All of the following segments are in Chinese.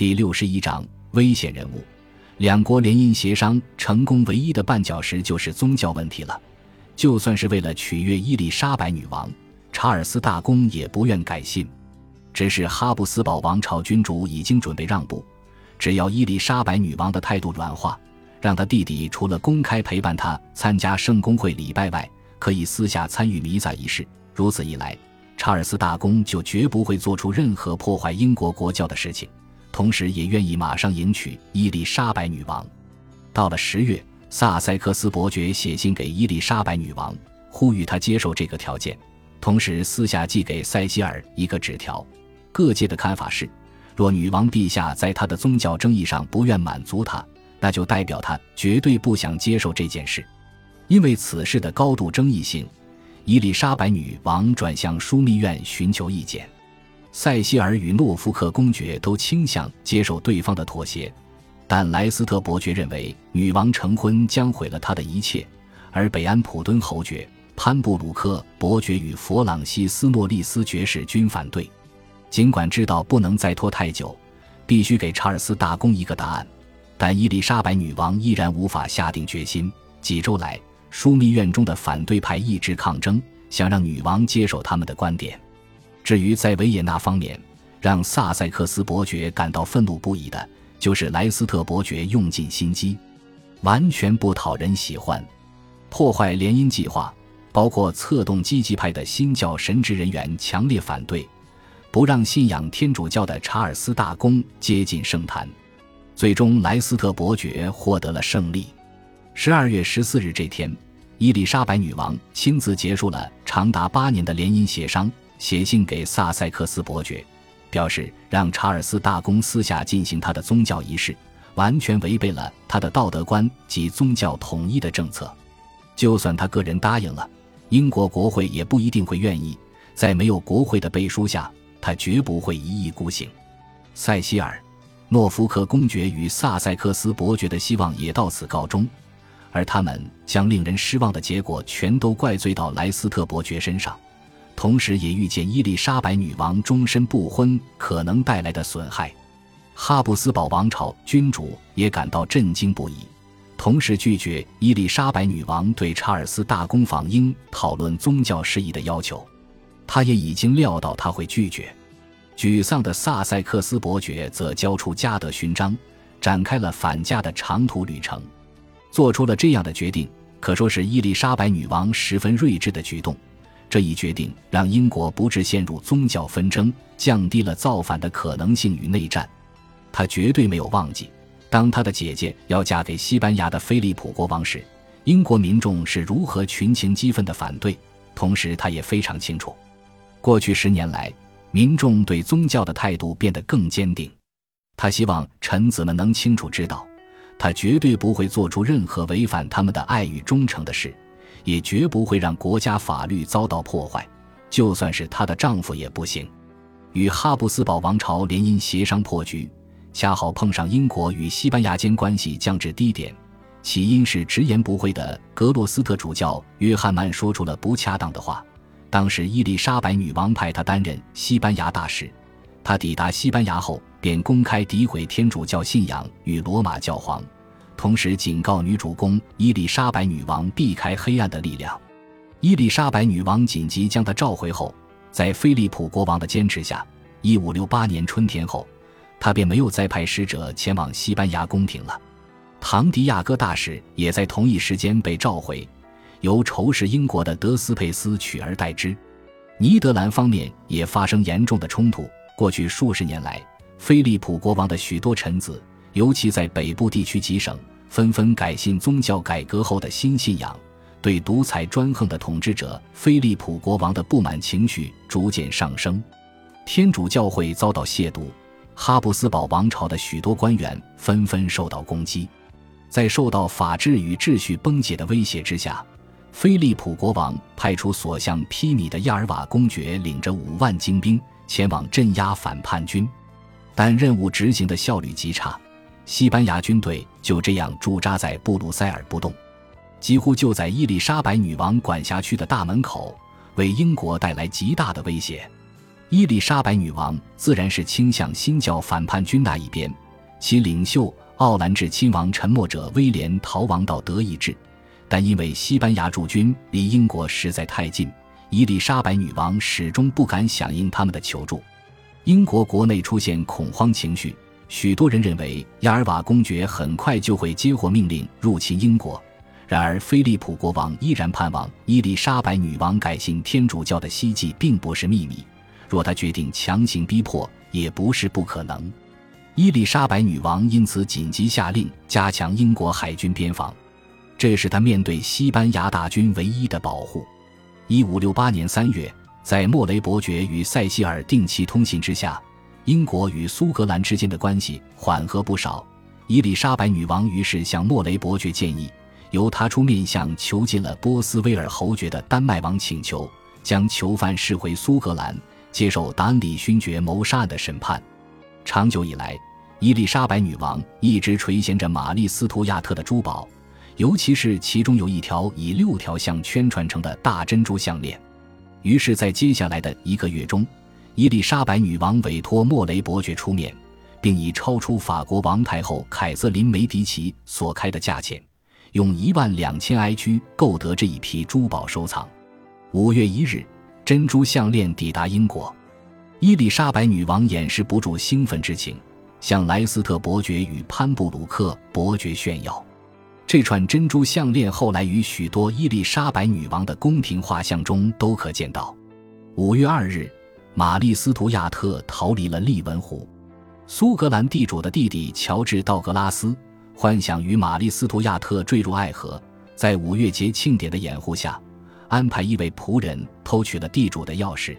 第六十一章危险人物。两国联姻协商成功唯一的绊脚石就是宗教问题了。就算是为了取悦伊丽莎白女王，查尔斯大公也不愿改信。只是哈布斯堡王朝君主已经准备让步，只要伊丽莎白女王的态度软化，让他弟弟除了公开陪伴他参加圣公会礼拜外，可以私下参与弥撒仪式。如此一来，查尔斯大公就绝不会做出任何破坏英国国教的事情，同时也愿意马上迎娶伊丽莎白女王。到了十月，萨塞克斯伯爵写信给伊丽莎白女王，呼吁她接受这个条件，同时私下寄给塞西尔一个纸条。各界的看法是，若女王陛下在她的宗教争议上不愿满足他，那就代表她绝对不想接受这件事，因为此事的高度争议性。伊丽莎白女王转向枢密院寻求意见，塞西尔与诺福克公爵都倾向接受对方的妥协，但莱斯特伯爵认为女王成婚将毁了他的一切，而北安普敦侯爵、潘布鲁克伯爵与弗朗西斯诺利斯爵士均反对。尽管知道不能再拖太久，必须给查尔斯大公一个答案，但伊丽莎白女王依然无法下定决心。几周来。枢密院中的反对派一直抗争，想让女王接受他们的观点。至于在维也纳方面，让萨塞克斯伯爵感到愤怒不已的，就是莱斯特伯爵用尽心机，完全不讨人喜欢，破坏联姻计划，包括策动积极派的新教神职人员强烈反对，不让信仰天主教的查尔斯大公接近圣坛。最终，莱斯特伯爵获得了胜利。十二月十四日这天，伊丽莎白女王亲自结束了长达八年的联姻协商，写信给萨塞克斯伯爵，表示让查尔斯大公私下进行他的宗教仪式，完全违背了他的道德观及宗教统一的政策。就算他个人答应了，英国国会也不一定会愿意。在没有国会的背书下，他绝不会一意孤行。塞西尔、诺福克公爵与萨塞克斯伯爵的希望也到此告终。而他们将令人失望的结果全都怪罪到莱斯特伯爵身上，同时也预见伊丽莎白女王终身不婚可能带来的损害。哈布斯堡王朝君主也感到震惊不已，同时拒绝伊丽莎白女王对查尔斯大公访英讨论宗教事宜的要求。他也已经料到他会拒绝。沮丧的萨塞克斯伯爵则交出加德勋章，展开了返家的长途旅程。做出了这样的决定，可说是伊丽莎白女王十分睿智的举动。这一决定让英国不致陷入宗教纷争，降低了造反的可能性与内战。他绝对没有忘记，当他的姐姐要嫁给西班牙的菲利普国王时，英国民众是如何群情激愤的反对。同时，他也非常清楚，过去十年来，民众对宗教的态度变得更坚定。他希望臣子们能清楚知道。他绝对不会做出任何违反他们的爱与忠诚的事，也绝不会让国家法律遭到破坏。就算是她的丈夫也不行。与哈布斯堡王朝联姻协商破局，恰好碰上英国与西班牙间关系降至低点。起因是直言不讳的格洛斯特主教约翰曼说出了不恰当的话。当时伊丽莎白女王派他担任西班牙大使，他抵达西班牙后。便公开诋毁天主教信仰与罗马教皇，同时警告女主公伊丽莎白女王避开黑暗的力量。伊丽莎白女王紧急将他召回后，在菲利普国王的坚持下，一五六八年春天后，他便没有再派使者前往西班牙宫廷了。唐迪亚哥大使也在同一时间被召回，由仇视英国的德斯佩斯取而代之。尼德兰方面也发生严重的冲突。过去数十年来，菲利普国王的许多臣子，尤其在北部地区几省，纷纷改信宗教改革后的新信仰，对独裁专横的统治者菲利普国王的不满情绪逐渐上升。天主教会遭到亵渎，哈布斯堡王朝的许多官员纷纷受到攻击。在受到法治与秩序崩解的威胁之下，菲利普国王派出所向披靡的亚尔瓦公爵，领着五万精兵前往镇压反叛军。但任务执行的效率极差，西班牙军队就这样驻扎在布鲁塞尔不动，几乎就在伊丽莎白女王管辖区的大门口，为英国带来极大的威胁。伊丽莎白女王自然是倾向新教反叛军那一边，其领袖奥兰治亲王沉默者威廉逃亡到德意志，但因为西班牙驻军离英国实在太近，伊丽莎白女王始终不敢响应他们的求助。英国国内出现恐慌情绪，许多人认为亚尔瓦公爵很快就会接获命令入侵英国。然而，菲利普国王依然盼望伊丽莎白女王改信天主教的希冀并不是秘密。若他决定强行逼迫，也不是不可能。伊丽莎白女王因此紧急下令加强英国海军边防，这是他面对西班牙大军唯一的保护。一五六八年三月，在莫雷伯爵与塞西尔定期通信之下，英国与苏格兰之间的关系缓和不少。伊丽莎白女王于是向莫雷伯爵建议。由他出面向囚禁了波斯威尔侯爵的丹麦王请求，将囚犯释回苏格兰，接受达恩里勋爵谋杀案的审判。长久以来，伊丽莎白女王一直垂涎着玛丽·斯图亚特的珠宝，尤其是其中有一条以六条项圈串成的大珍珠项链。于是，在接下来的一个月中，伊丽莎白女王委托莫雷伯爵出面，并以超出法国王太后凯瑟琳·梅迪奇所开的价钱。用一万两千埃居购得这一批珠宝收藏。五月一日，珍珠项链抵达英国，伊丽莎白女王掩饰不住兴奋之情，向莱斯特伯爵与潘布鲁克伯爵炫耀。这串珍珠项链后来于许多伊丽莎白女王的宫廷画像中都可见到。五月二日，玛丽斯图亚特逃离了利文湖，苏格兰地主的弟弟乔治道格拉斯。幻想与玛丽斯图亚特坠入爱河，在五月节庆典的掩护下，安排一位仆人偷取了地主的钥匙，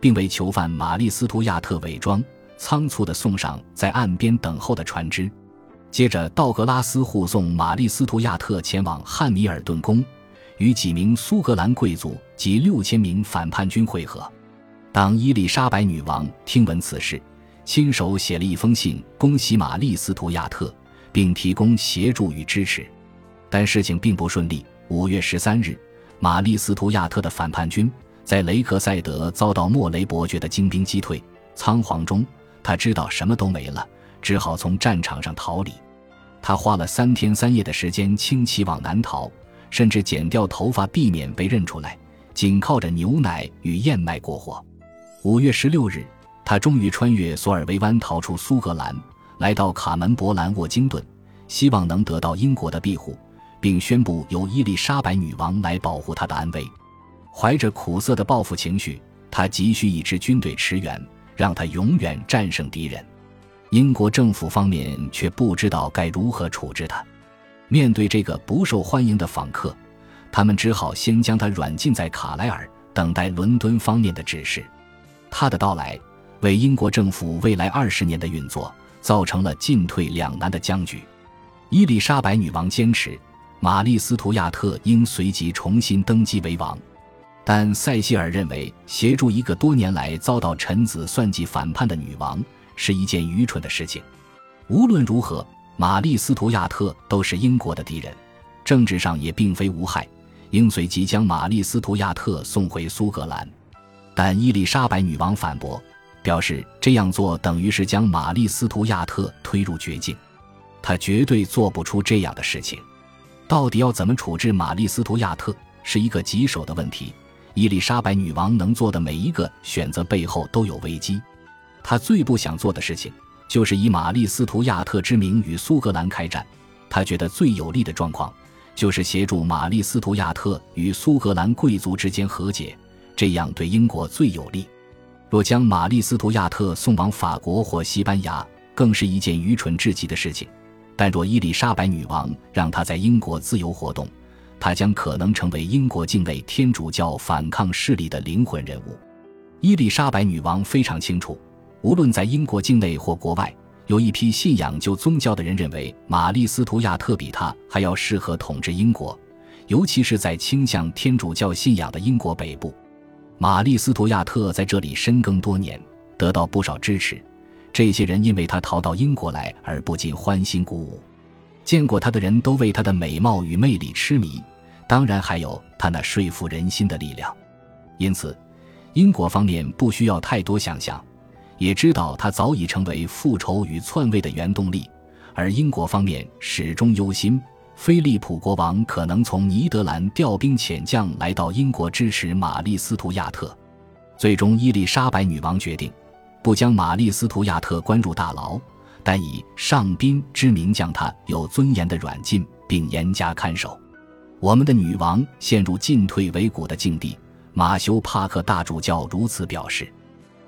并为囚犯玛丽斯图亚特伪装，仓促地送上在岸边等候的船只。接着，道格拉斯护送玛丽斯图亚特前往汉密尔顿宫，与几名苏格兰贵族及六千名反叛军会合。当伊丽莎白女王听闻此事，亲手写了一封信恭喜玛丽斯图亚特。并提供协助与支持，但事情并不顺利。五月十三日，玛丽斯图亚特的反叛军在雷克塞德遭到莫雷伯爵的精兵击退，仓皇中他知道什么都没了，只好从战场上逃离。他花了三天三夜的时间轻骑往南逃，甚至剪掉头发避免被认出来，仅靠着牛奶与燕麦过活。五月十六日，他终于穿越索尔维湾逃出苏格兰。来到卡门伯兰沃金顿，希望能得到英国的庇护，并宣布由伊丽莎白女王来保护他的安危。怀着苦涩的报复情绪，他急需一支军队驰援，让他永远战胜敌人。英国政府方面却不知道该如何处置他。面对这个不受欢迎的访客，他们只好先将他软禁在卡莱尔，等待伦敦方面的指示。他的到来，为英国政府未来二十年的运作。造成了进退两难的僵局。伊丽莎白女王坚持，玛丽斯图亚特应随即重新登基为王，但塞西尔认为，协助一个多年来遭到臣子算计反叛的女王是一件愚蠢的事情。无论如何，玛丽斯图亚特都是英国的敌人，政治上也并非无害，应随即将玛丽斯图亚特送回苏格兰。但伊丽莎白女王反驳。表示这样做等于是将玛丽斯图亚特推入绝境，她绝对做不出这样的事情。到底要怎么处置玛丽斯图亚特，是一个棘手的问题。伊丽莎白女王能做的每一个选择背后都有危机。她最不想做的事情，就是以玛丽斯图亚特之名与苏格兰开战。她觉得最有利的状况，就是协助玛丽斯图亚特与苏格兰贵族之间和解，这样对英国最有利。若将玛丽斯图亚特送往法国或西班牙，更是一件愚蠢至极的事情。但若伊丽莎白女王让她在英国自由活动，她将可能成为英国境内天主教反抗势力的灵魂人物。伊丽莎白女王非常清楚，无论在英国境内或国外，有一批信仰旧宗教的人认为玛丽斯图亚特比她还要适合统治英国，尤其是在倾向天主教信仰的英国北部。玛丽斯图亚特在这里深耕多年，得到不少支持。这些人因为他逃到英国来而不禁欢欣鼓舞。见过他的人都为他的美貌与魅力痴迷，当然还有他那说服人心的力量。因此，英国方面不需要太多想象，也知道他早已成为复仇与篡位的原动力，而英国方面始终忧心菲利普国王可能从尼德兰调兵遣将来到英国支持玛丽·斯图亚特。最终，伊丽莎白女王决定不将玛丽·斯图亚特关入大牢，但以上宾之名将他有尊严的软禁，并严加看守。我们的女王陷入进退维谷的境地。马修·帕克大主教如此表示。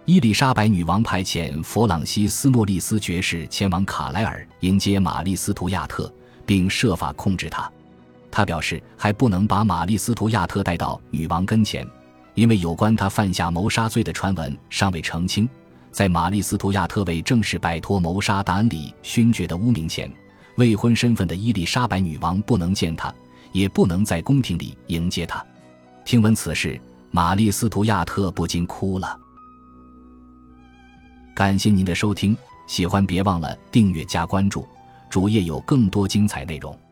伊丽莎白女王派遣弗朗西斯·诺利斯爵士前往卡莱尔迎接玛丽·斯图亚特，并设法控制他。他表示还不能把玛丽·斯图亚特带到女王跟前。因为有关他犯下谋杀罪的传闻尚未澄清，在玛丽·斯图亚特未正式摆脱谋杀达恩里勋爵的污名前，未婚身份的伊丽莎白女王不能见他，也不能在宫廷里迎接他。听闻此事，玛丽·斯图亚特不禁哭了。感谢您的收听，喜欢别忘了订阅加关注，主页有更多精彩内容。